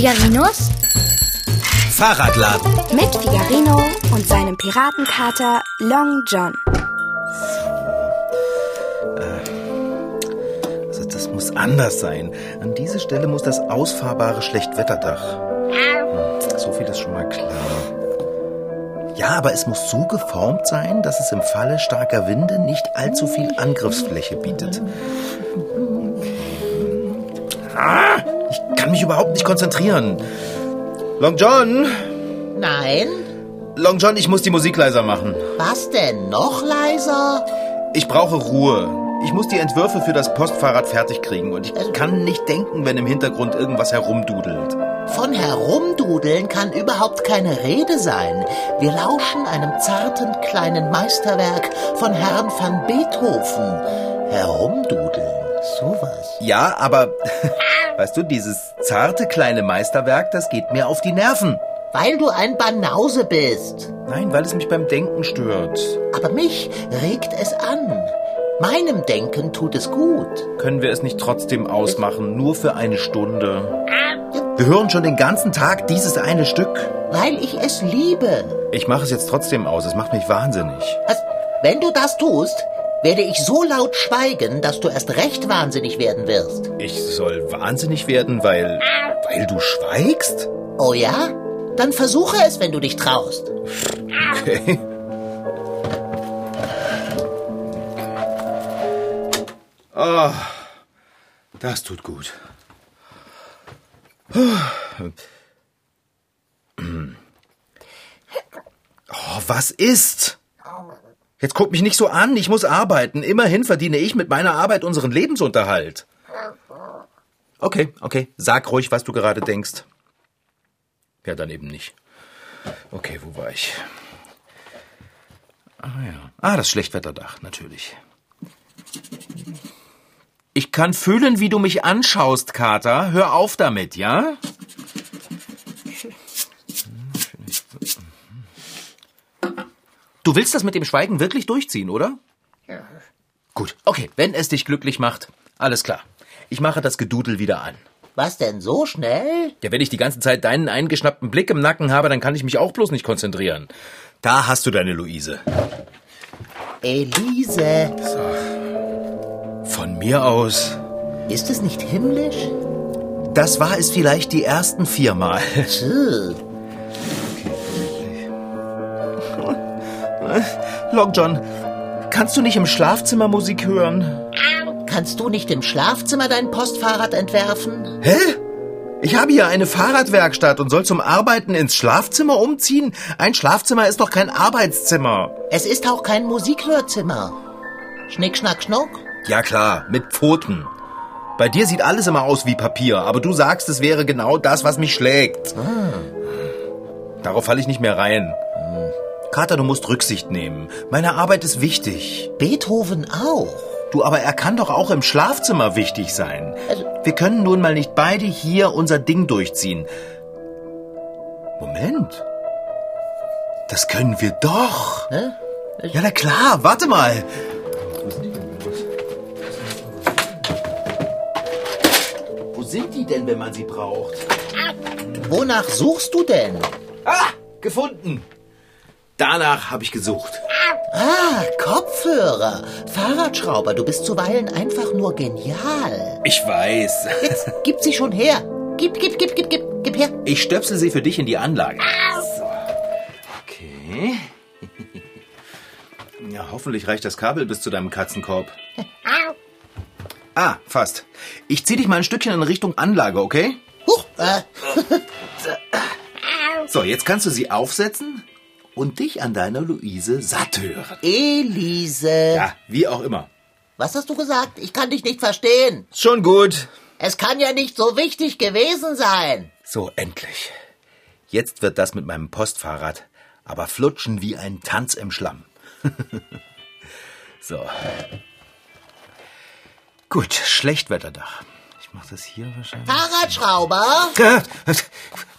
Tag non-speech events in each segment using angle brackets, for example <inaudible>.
Figarinos Fahrradladen. Mit Figarino und seinem Piratenkater Long John. Also das muss anders sein. An dieser Stelle muss das ausfahrbare Schlechtwetterdach. Hm, So viel ist schon mal klar. Ja, aber es muss so geformt sein, dass es im Falle starker Winde nicht allzu viel Angriffsfläche bietet. Kann mich überhaupt nicht konzentrieren. Long John, Nein? Long John, ich muss die Musik leiser machen. Was denn? Noch leiser? Ich brauche Ruhe. Ich muss die Entwürfe für das Postfahrrad fertig kriegen und ich kann nicht denken, wenn im Hintergrund irgendwas herumdudelt. Von herumdudeln kann überhaupt keine Rede sein. Wir lauschen einem zarten kleinen Meisterwerk von Herrn van Beethoven. Herumdudeln, sowas. Ja, aber <laughs> weißt du, dieses zarte kleine Meisterwerk, das geht mir auf die Nerven. Weil du ein Banause bist. Nein, weil es mich beim Denken stört. Aber mich regt es an. Meinem Denken tut es gut. Können wir es nicht trotzdem ausmachen, nur für eine Stunde? Wir hören schon den ganzen Tag dieses eine Stück. Weil ich es liebe. Ich mache es jetzt trotzdem aus, es macht mich wahnsinnig. Also, wenn du das tust, werde ich so laut schweigen, dass du erst recht wahnsinnig werden wirst. Ich soll wahnsinnig werden, weil... weil du schweigst? Oh ja? Dann versuche es, wenn du dich traust. Okay. Oh, das tut gut. Oh, was ist? Jetzt guck mich nicht so an, ich muss arbeiten. Immerhin verdiene ich mit meiner Arbeit unseren Lebensunterhalt. Okay, okay, sag ruhig, was du gerade denkst. Ja, dann eben nicht. Okay, wo war ich? Ah ja. Ah, das Schlechtwetterdach, natürlich. Ich kann fühlen, wie du mich anschaust, Kater. Hör auf damit, ja? Du willst das mit dem Schweigen wirklich durchziehen, oder? Ja. Gut, okay, wenn es dich glücklich macht, alles klar. Ich mache das Gedudel wieder an. Was denn so schnell? Ja, wenn ich die ganze Zeit deinen eingeschnappten Blick im Nacken habe, dann kann ich mich auch bloß nicht konzentrieren. Da hast du deine Luise. Elise, Von mir aus. ist es nicht himmlisch? Das war es vielleicht die ersten viermal. Puh. Long John, kannst du nicht im Schlafzimmer Musik hören? Kannst du nicht im Schlafzimmer dein Postfahrrad entwerfen? Hä? Ich habe hier eine Fahrradwerkstatt und soll zum Arbeiten ins Schlafzimmer umziehen? Ein Schlafzimmer ist doch kein Arbeitszimmer. Es ist auch kein Musikhörzimmer. Schnick, schnack, schnuck. Ja klar, mit Pfoten. Bei dir sieht alles immer aus wie Papier, aber du sagst, es wäre genau das, was mich schlägt. Darauf falle ich nicht mehr rein. Kater, du musst Rücksicht nehmen. Meine Arbeit ist wichtig. Beethoven auch. Du, aber er kann doch auch im Schlafzimmer wichtig sein. Also- Wir können nun mal nicht beide hier unser Ding durchziehen. Moment. Das können wir doch. Hä? Ja, na klar, warte mal. Wo sind die denn, wenn man sie braucht? Wonach suchst du denn? Ah, gefunden. Danach habe ich gesucht. Ah, Kopfhörer. Fahrradschrauber, du bist zuweilen einfach nur genial. Ich weiß. Jetzt gib sie schon her. Gib, gib, gib, gib, gib, gib her. Ich stöpsel sie für dich in die Anlage. So. Okay. <laughs> Ja, hoffentlich reicht das Kabel bis zu deinem Katzenkorb. Ah, fast. Ich zieh dich mal ein Stückchen in Richtung Anlage, okay? Huch, äh, <laughs> So, jetzt kannst du sie aufsetzen und dich an deiner Luise satt hören. Elise. Ja, wie auch immer. Was hast du gesagt? Ich kann dich nicht verstehen. Schon gut. Es kann ja nicht so wichtig gewesen sein. So, endlich. Jetzt wird das mit meinem Postfahrrad aber flutschen wie ein Tanz im Schlamm. <laughs> so. Gut, Schlechtwetterdach. Ich mach das hier wahrscheinlich. Fahrradschrauber,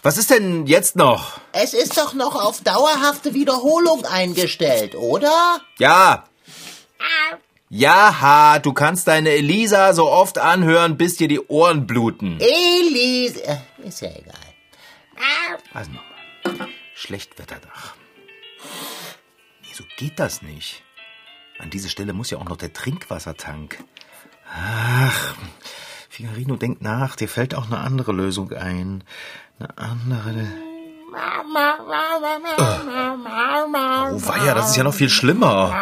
Was ist denn jetzt noch? es ist doch noch auf dauerhafte Wiederholung eingestellt, oder? Ja. Ja, du kannst deine Elisa so oft anhören, bis dir die Ohren bluten. Elise. Äh, Ist ja egal. Also nochmal. Schlechtwetterdach. Nee, so geht das nicht. An diese Stelle muss ja auch noch der Trinkwassertank. Ach, Figarino, denk nach. Dir fällt auch eine andere Lösung ein. Eine andere. Oh weia, das ist ja noch viel schlimmer.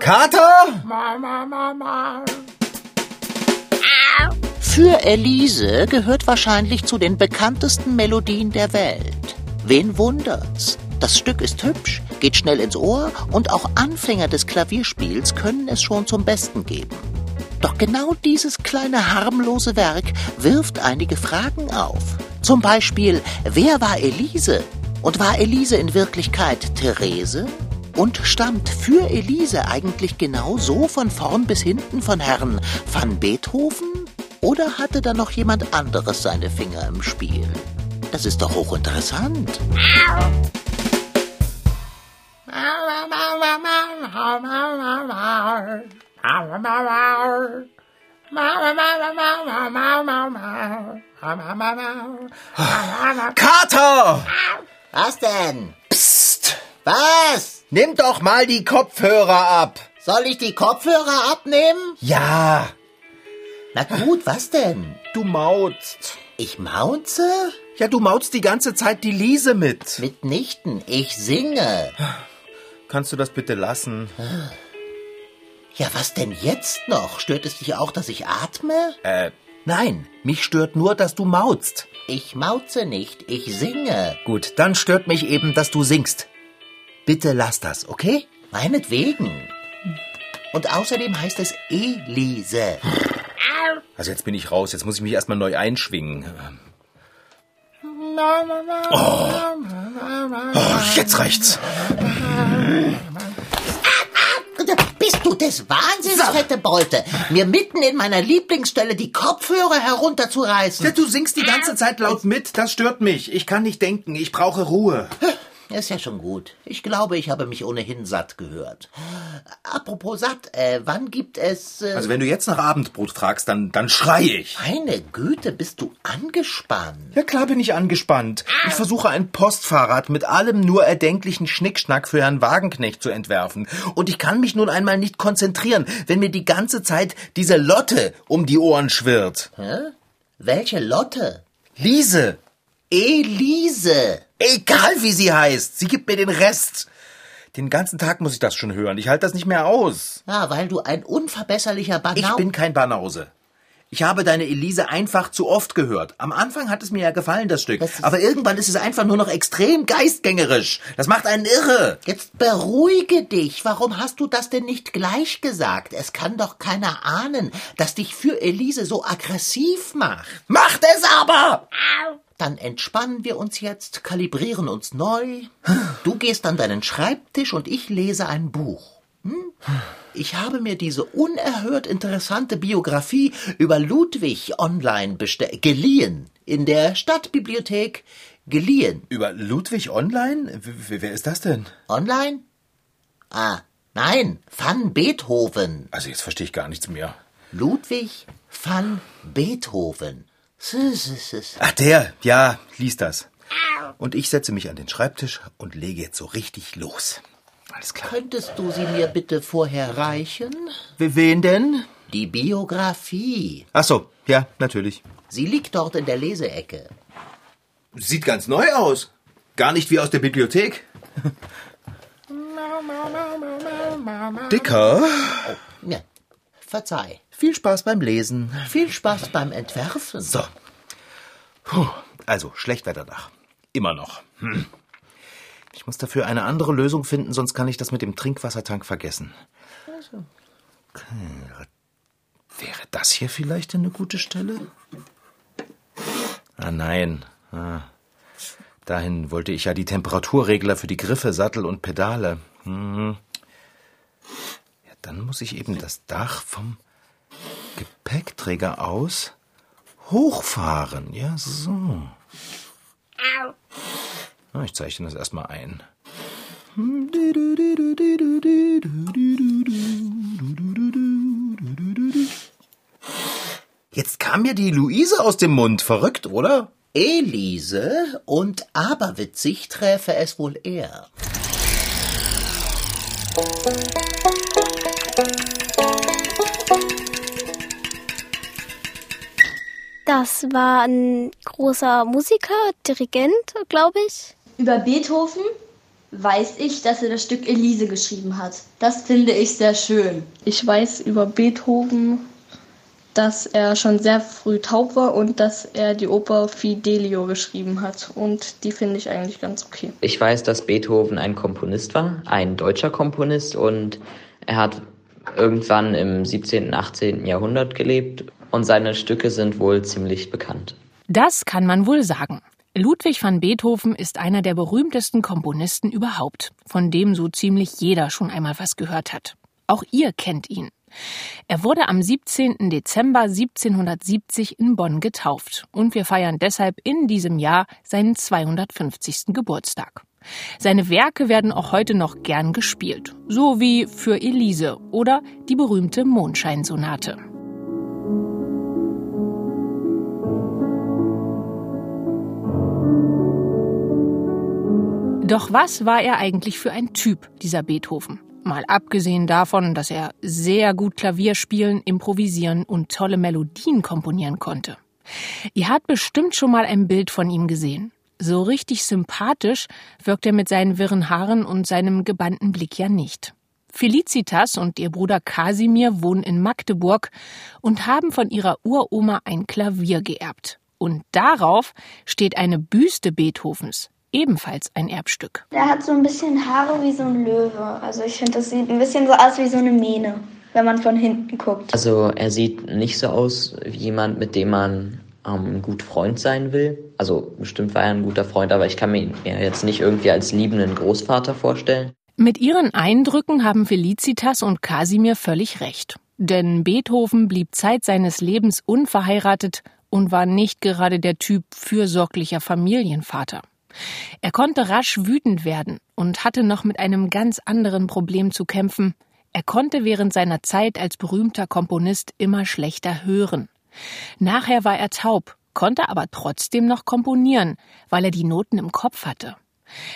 Kater! Für Elise gehört wahrscheinlich zu den bekanntesten Melodien der Welt. Wen wundert's? Das Stück ist hübsch, geht schnell ins Ohr und auch Anfänger des Klavierspiels können es schon zum Besten geben. Doch genau dieses kleine harmlose Werk wirft einige Fragen auf. Zum Beispiel, wer war Elise? Und war Elise in Wirklichkeit Therese? Und stammt für Elise eigentlich genau so von vorn bis hinten von Herrn van Beethoven? Oder hatte da noch jemand anderes seine Finger im Spiel? Das ist doch hochinteressant. Kater! Was denn? Psst! Was? Nimm doch mal die Kopfhörer ab. Soll ich die Kopfhörer abnehmen? Ja, Na gut, was denn? du mautst. Ich maunze? Ja, du mautst die ganze Zeit die Liese mit. Mitnichten, ich singe. Kannst du das bitte lassen? Ja, was denn jetzt noch? Stört es dich auch, dass ich atme? Äh, nein, mich stört nur, dass du mautst. Ich mauze nicht, ich singe. Gut, dann stört mich eben, dass du singst. Bitte lass das, okay? Meinetwegen. Und außerdem heißt es Elise. Also jetzt bin ich raus, jetzt muss ich mich erstmal neu einschwingen. Oh. Oh, jetzt reicht's. Du des Wahnsinns, fette Beute, mir mitten in meiner Lieblingsstelle die Kopfhörer herunterzureißen? Ja, du singst die ganze Zeit laut mit, das stört mich. Ich kann nicht denken, ich brauche Ruhe. Ist ja schon gut. Ich glaube, ich habe mich ohnehin satt gehört. Apropos satt, äh, wann gibt es... Äh, Also wenn du jetzt nach Abendbrot fragst, dann, dann schrei ich. meine Güte, bist du angespannt? Ja klar bin ich angespannt. Ich versuche ein Postfahrrad mit allem nur erdenklichen Schnickschnack für Herrn Wagenknecht zu entwerfen. Und ich kann mich nun einmal nicht konzentrieren, wenn mir die ganze Zeit diese Lotte um die Ohren schwirrt. Hä? Welche Lotte? Liese, Elise. Egal wie sie heißt, sie gibt mir den Rest. Den ganzen Tag muss ich das schon hören. Ich halte das nicht mehr aus. Ja, weil du ein unverbesserlicher Banau... Ich bin kein Banause. Ich habe deine Elise einfach zu oft gehört. Am Anfang hat es mir ja gefallen, das Stück. Das Aber irgendwann ist es einfach nur noch extrem geistgängerisch. Das macht einen irre. Jetzt beruhige dich. Warum hast du das denn nicht gleich gesagt? Es kann doch keiner ahnen, dass dich für Elise so aggressiv macht. Macht es aber! Dann entspannen wir uns jetzt, kalibrieren uns neu. Du gehst an deinen Schreibtisch und ich lese ein Buch. Hm? Ich habe mir diese unerhört interessante Biografie über Ludwig online bestellt, geliehen. In der Stadtbibliothek geliehen. Über Ludwig Online? W wer ist das denn? Online? Ah, nein, van Beethoven. Also jetzt verstehe ich gar nichts mehr. Ludwig van Beethoven. Ach, der. Ja, lies das. Und ich setze mich an den Schreibtisch und lege jetzt so richtig los. Alles klar. Könntest du sie mir bitte vorher reichen? Wen denn? Die Biografie. Ach so, ja, natürlich. Sie liegt dort in der Leseecke. Sieht ganz neu aus. Gar nicht wie aus der Bibliothek. <laughs> Dicker, Ja, verzeih. Viel Spaß beim Lesen. Viel Spaß beim Entwerfen. So. Puh. Also, Schlechtwetterdach. Immer noch. Hm. Ich muss dafür eine andere Lösung finden, sonst kann ich das mit dem Trinkwassertank vergessen. Okay. Wäre das hier vielleicht eine gute Stelle? Ah, nein. Ah. Dahin wollte ich ja die Temperaturregler für die Griffe, Sattel und Pedale. Hm. Ja, dann muss ich eben das Dach vom Gepäckträger aus hochfahren. Ja, so. Ah, Ich zeichne das erstmal ein. Jetzt kam mir die Luise aus dem Mund. Verrückt, oder? Elise und aberwitzig träfe es wohl er. Das war ein großer Musiker, Dirigent, glaube ich. Über Beethoven weiß ich, dass er das Stück Elise geschrieben hat. Das finde ich sehr schön. Ich weiß über Beethoven, dass er schon sehr früh taub war und dass er die Oper Fidelio geschrieben hat. Und die finde ich eigentlich ganz okay. Ich weiß, dass Beethoven ein Komponist war, ein deutscher Komponist und er hat irgendwann im 17., 18. Jahrhundert gelebt und seine Stücke sind wohl ziemlich bekannt. Das kann man wohl sagen. Ludwig van Beethoven ist einer der berühmtesten Komponisten überhaupt, von dem so ziemlich jeder schon einmal was gehört hat. Auch ihr kennt ihn. Er wurde am 17. Dezember 1770 in Bonn getauft und wir feiern deshalb in diesem Jahr seinen 250. Geburtstag. Seine Werke werden auch heute noch gern gespielt, so wie für Elise oder die berühmte Mondscheinsonate. Doch was war er eigentlich für ein Typ, dieser Beethoven? Mal abgesehen davon, dass er sehr gut Klavier spielen, improvisieren und tolle Melodien komponieren konnte. Ihr habt bestimmt schon mal ein Bild von ihm gesehen. So richtig sympathisch wirkt er mit seinen wirren Haaren und seinem gebannten Blick ja nicht. Felicitas und ihr Bruder Kasimir wohnen in Magdeburg und haben von ihrer Uroma ein Klavier geerbt. Und darauf steht eine Büste Beethovens, ebenfalls ein Erbstück. Der hat so ein bisschen Haare wie so ein Löwe. Also ich finde, das sieht ein bisschen so aus wie so eine Mähne, wenn man von hinten guckt. Also er sieht nicht so aus wie jemand, mit dem man ähm, ein gut Freund sein will. Also bestimmt war er ein guter Freund, aber ich kann mir ihn jetzt nicht irgendwie als liebenden Großvater vorstellen. Mit ihren Eindrücken haben Felicitas und Kasimir völlig recht. Denn Beethoven blieb Zeit seines Lebens unverheiratet und war nicht gerade der Typ fürsorglicher Familienvater. Er konnte rasch wütend werden und hatte noch mit einem ganz anderen Problem zu kämpfen. Er konnte während seiner Zeit als berühmter Komponist immer schlechter hören. Nachher war er taub, konnte aber trotzdem noch komponieren, weil er die Noten im Kopf hatte.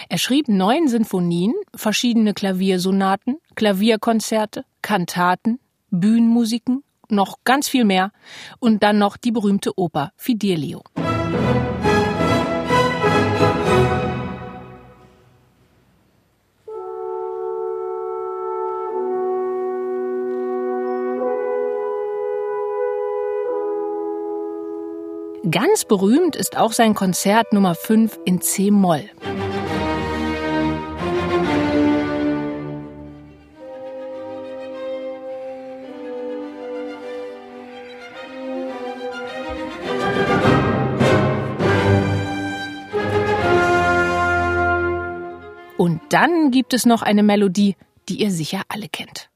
Er schrieb neun Sinfonien, verschiedene Klaviersonaten, Klavierkonzerte, Kantaten, Bühnenmusiken, noch ganz viel mehr und dann noch die berühmte Oper Fidelio. Ganz berühmt ist auch sein Konzert Nummer 5 in C-Moll. Und dann gibt es noch eine Melodie, die ihr sicher alle kennt.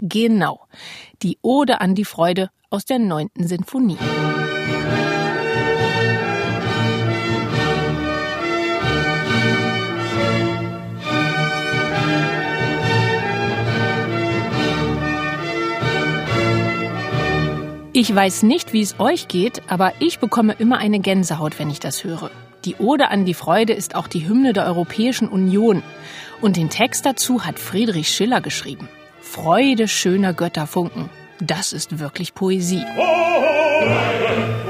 Genau, die Ode an die Freude aus der neunten Sinfonie. Ich weiß nicht, wie es euch geht, aber ich bekomme immer eine Gänsehaut, wenn ich das höre. Die Ode an die Freude ist auch die Hymne der Europäischen Union. Und den Text dazu hat Friedrich Schiller geschrieben. Freude schöner Götterfunken. Das ist wirklich Poesie. Freude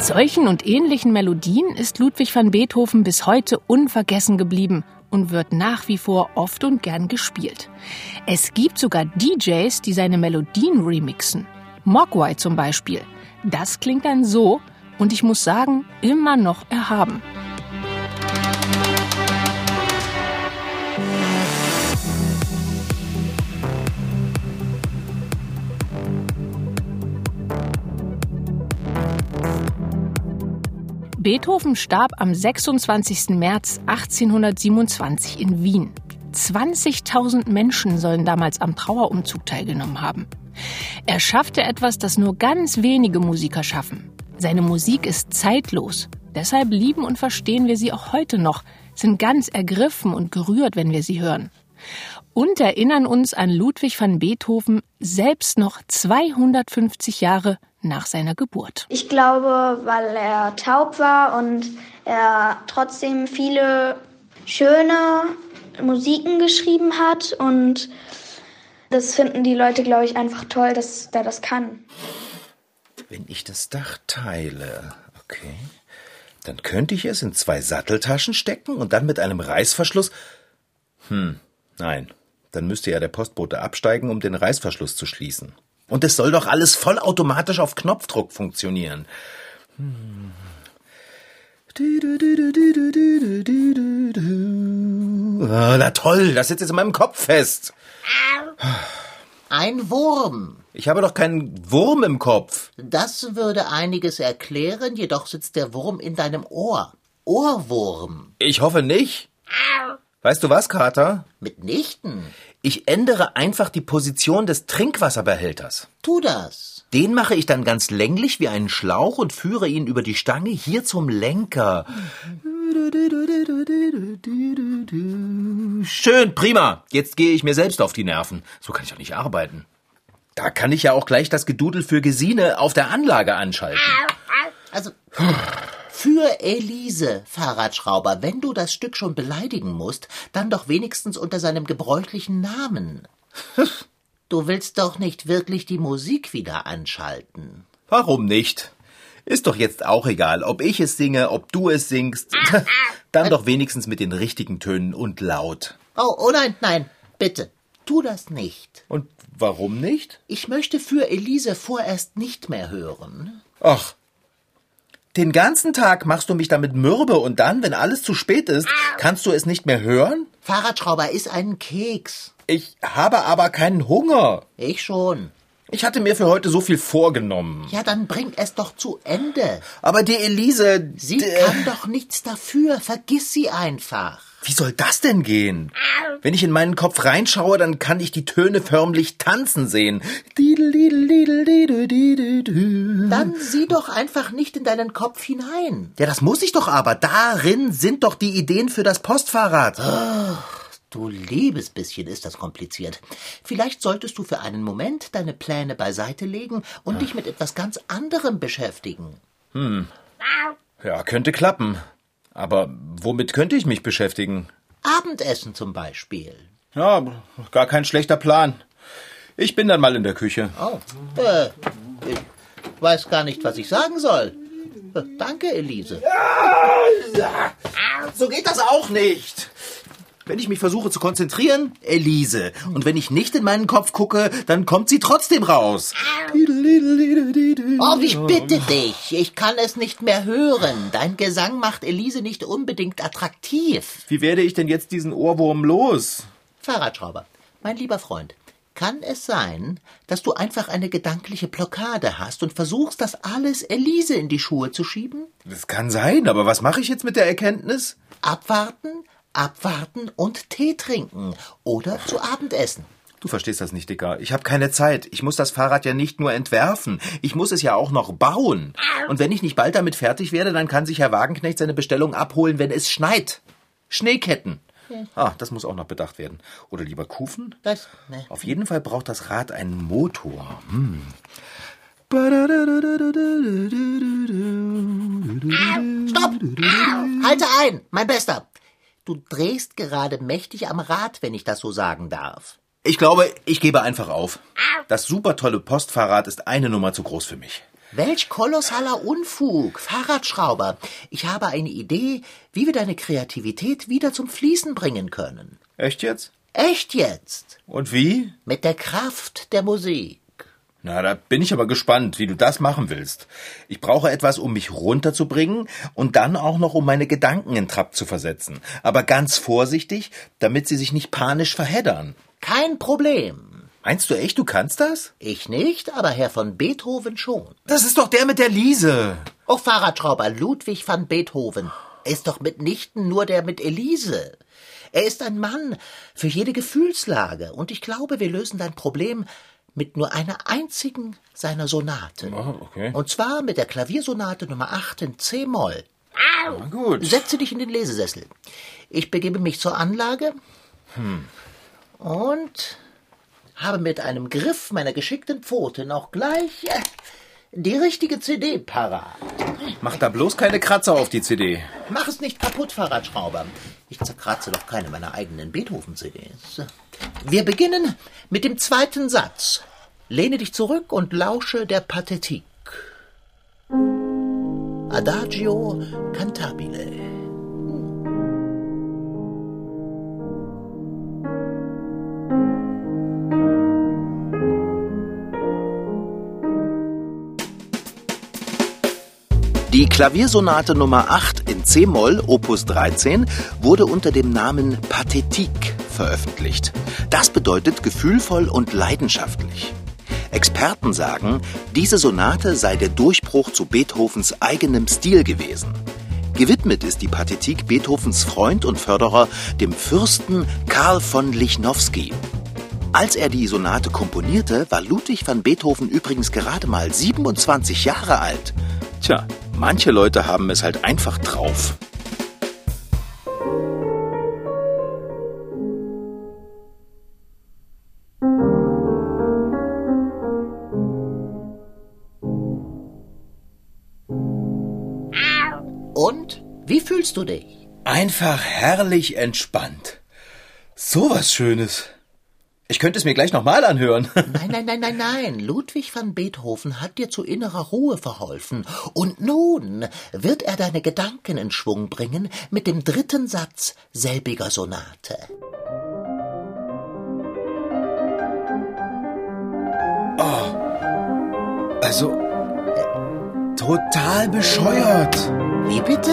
Mit solchen und ähnlichen Melodien ist Ludwig van Beethoven bis heute unvergessen geblieben und wird nach wie vor oft und gern gespielt. Es gibt sogar DJs, die seine Melodien remixen. Mogwai zum Beispiel. Das klingt dann so und ich muss sagen, immer noch erhaben. Beethoven starb am 26. März 1827 in Wien. 20.000 Menschen sollen damals am Trauerumzug teilgenommen haben. Er schaffte etwas, das nur ganz wenige Musiker schaffen. Seine Musik ist zeitlos. Deshalb lieben und verstehen wir sie auch heute noch, sind ganz ergriffen und gerührt, wenn wir sie hören. Und erinnern uns an Ludwig van Beethoven selbst noch 250 Jahre nach seiner Geburt. Ich glaube, weil er taub war und er trotzdem viele schöne Musiken geschrieben hat und das finden die Leute, glaube ich, einfach toll, dass der das kann. Wenn ich das Dach teile, okay, dann könnte ich es in zwei Satteltaschen stecken und dann mit einem Reißverschluss. Hm, nein, dann müsste ja der Postbote absteigen, um den Reißverschluss zu schließen. Und es soll doch alles vollautomatisch auf Knopfdruck funktionieren. Hm. Ah, na toll, das sitzt jetzt in meinem Kopf fest. Ein Wurm. Ich habe doch keinen Wurm im Kopf. Das würde einiges erklären, jedoch sitzt der Wurm in deinem Ohr. Ohrwurm. Ich hoffe nicht. Weißt du was, Kater? Mitnichten. Ich ändere einfach die Position des Trinkwasserbehälters. Tu das. Den mache ich dann ganz länglich wie einen Schlauch und führe ihn über die Stange hier zum Lenker. Schön, prima. Jetzt gehe ich mir selbst auf die Nerven. So kann ich doch nicht arbeiten. Da kann ich ja auch gleich das Gedudel für Gesine auf der Anlage anschalten. Also, <sighs> für Elise, Fahrradschrauber, wenn du das Stück schon beleidigen musst, dann doch wenigstens unter seinem gebräuchlichen Namen. Du willst doch nicht wirklich die Musik wieder anschalten. Warum nicht? Ist doch jetzt auch egal, ob ich es singe, ob du es singst. <laughs> Dann doch wenigstens mit den richtigen Tönen und laut. Oh, oh nein, nein, bitte, tu das nicht. Und warum nicht? Ich möchte für Elise vorerst nicht mehr hören. Ach, den ganzen Tag machst du mich damit mürbe und dann, wenn alles zu spät ist, kannst du es nicht mehr hören? Fahrradschrauber ist ein Keks. Ich habe aber keinen Hunger. Ich schon. Ich hatte mir für heute so viel vorgenommen. Ja, dann bring es doch zu Ende. Aber die Elise. Sie kann doch nichts dafür. Vergiss sie einfach. Wie soll das denn gehen? Wenn ich in meinen Kopf reinschaue, dann kann ich die Töne förmlich tanzen sehen. Dann sieh doch einfach nicht in deinen Kopf hinein. Ja, das muss ich doch aber. Darin sind doch die Ideen für das Postfahrrad. Du liebes bisschen ist das kompliziert. Vielleicht solltest du für einen Moment deine Pläne beiseite legen und dich mit etwas ganz anderem beschäftigen. Ja, könnte klappen. Aber womit könnte ich mich beschäftigen? Abendessen zum Beispiel. Ja, gar kein schlechter Plan. Ich bin dann mal in der Küche. Oh, äh, ich weiß gar nicht, was ich sagen soll. Äh, Danke, Elise. So geht das auch nicht. Wenn ich mich versuche zu konzentrieren, Elise. Und wenn ich nicht in meinen Kopf gucke, dann kommt sie trotzdem raus. Oh, ich bitte dich. Ich kann es nicht mehr hören. Dein Gesang macht Elise nicht unbedingt attraktiv. Wie werde ich denn jetzt diesen Ohrwurm los? Fahrradschrauber, mein lieber Freund, kann es sein, dass du einfach eine gedankliche Blockade hast und versuchst, das alles Elise in die Schuhe zu schieben? Das kann sein, aber was mache ich jetzt mit der Erkenntnis? Abwarten, abwarten und Tee trinken oder zu Abend essen. Du verstehst das nicht, Dicker. Ich habe keine Zeit. Ich muss das Fahrrad ja nicht nur entwerfen. Ich muss es ja auch noch bauen. Und wenn ich nicht bald damit fertig werde, dann kann sich Herr Wagenknecht seine Bestellung abholen, wenn es schneit. Schneeketten. Ah, das muss auch noch bedacht werden. Oder lieber Kufen? Das, ne. Auf jeden Fall braucht das Rad einen Motor. Hm. Stopp! Halte ein, mein Bester. Du drehst gerade mächtig am Rad, wenn ich das so sagen darf. Ich glaube, ich gebe einfach auf. Das super tolle Postfahrrad ist eine Nummer zu groß für mich. Welch kolossaler Unfug, Fahrradschrauber. Ich habe eine Idee, wie wir deine Kreativität wieder zum Fließen bringen können. Echt jetzt? Echt jetzt. Und wie? Mit der Kraft der Musik. Na, da bin ich aber gespannt, wie du das machen willst. Ich brauche etwas, um mich runterzubringen und dann auch noch, um meine Gedanken in Trab zu versetzen. Aber ganz vorsichtig, damit sie sich nicht panisch verheddern. Kein Problem. Meinst du echt, du kannst das? Ich nicht, aber Herr von Beethoven schon. Das ist doch der mit der Liese. Oh, Fahrradschrauber Ludwig van Beethoven. Er ist doch mitnichten nur der mit Elise. Er ist ein Mann für jede Gefühlslage. Und ich glaube, wir lösen dein Problem mit nur einer einzigen seiner Sonaten. Oh, okay. Und zwar mit der Klaviersonate Nummer 8 in C-Moll. Na gut. Setze dich in den Lesesessel. Ich begebe mich zur Anlage Hm. und habe mit einem Griff meiner geschickten Pfote noch gleich äh, die richtige CD parat. Mach da bloß keine Kratzer auf die CD. Mach es nicht kaputt, Fahrradschrauber. Ich zerkratze doch keine meiner eigenen Beethoven-CDs. Wir beginnen mit dem zweiten Satz. Lehne dich zurück und lausche der Pathetik. Adagio cantabile. Die Klaviersonate Nummer 8 in C-Moll, Opus 13, wurde unter dem Namen Pathetique veröffentlicht. Das bedeutet gefühlvoll und leidenschaftlich. Experten sagen, diese Sonate sei der Durchbruch zu Beethovens eigenem Stil gewesen. Gewidmet ist die Pathetique Beethovens Freund und Förderer, dem Fürsten Karl von Lichnowsky. Als er die Sonate komponierte, war Ludwig van Beethoven übrigens gerade mal 27 Jahre alt. Tja, manche Leute haben es halt einfach drauf. Und? Wie fühlst du dich? Einfach herrlich entspannt. So was Schönes. Ich könnte es mir gleich nochmal anhören. <laughs> Nein, nein, nein, nein, nein. Ludwig van Beethoven hat dir zu innerer Ruhe verholfen. Und nun wird er deine Gedanken in Schwung bringen mit dem dritten Satz selbiger Sonate. Also, äh, total bescheuert. Wie bitte?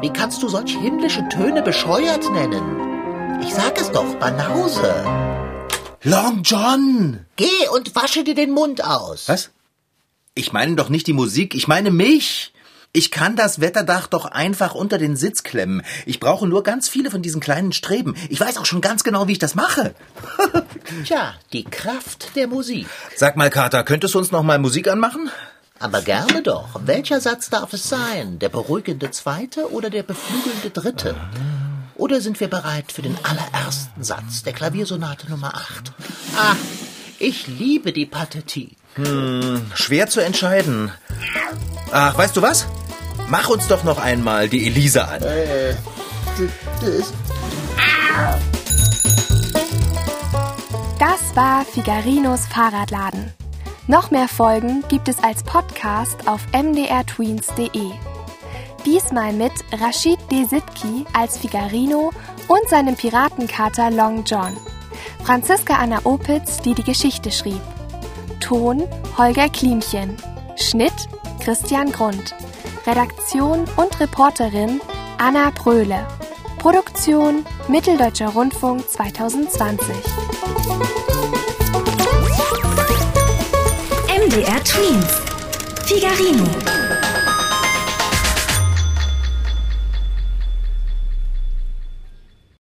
Wie kannst du solch himmlische Töne bescheuert nennen? Ich sag es doch, Banause. Long John! Geh und wasche dir den Mund aus. Was? Ich meine doch nicht die Musik, ich meine mich. Ich kann das Wetterdach doch einfach unter den Sitz klemmen. Ich brauche nur ganz viele von diesen kleinen Streben. Ich weiß auch schon ganz genau, wie ich das mache. <laughs> Tja, die Kraft der Musik. Sag mal, Kater, könntest du uns noch mal Musik anmachen? Aber gerne doch. Welcher Satz darf es sein? Der beruhigende zweite oder der beflügelnde dritte? Oder sind wir bereit für den allerersten Satz der Klaviersonate Nummer 8? Ah, ich liebe die Pathetie. Hm, schwer zu entscheiden. Ach, weißt du was? Mach uns doch noch einmal die Elisa an. Äh, das, Das war Figarinos Fahrradladen. Noch mehr Folgen gibt es als Podcast auf mdrtweens.de. Diesmal mit Rashid Desitki als Figarino und seinem Piratenkater Long John. Franziska Anna Opitz, die die Geschichte schrieb. Ton Holger Klimchen. Schnitt Christian Grund. Redaktion und Reporterin Anna Pröhle. Produktion Mitteldeutscher Rundfunk 2020. MDR Twins. Figarino.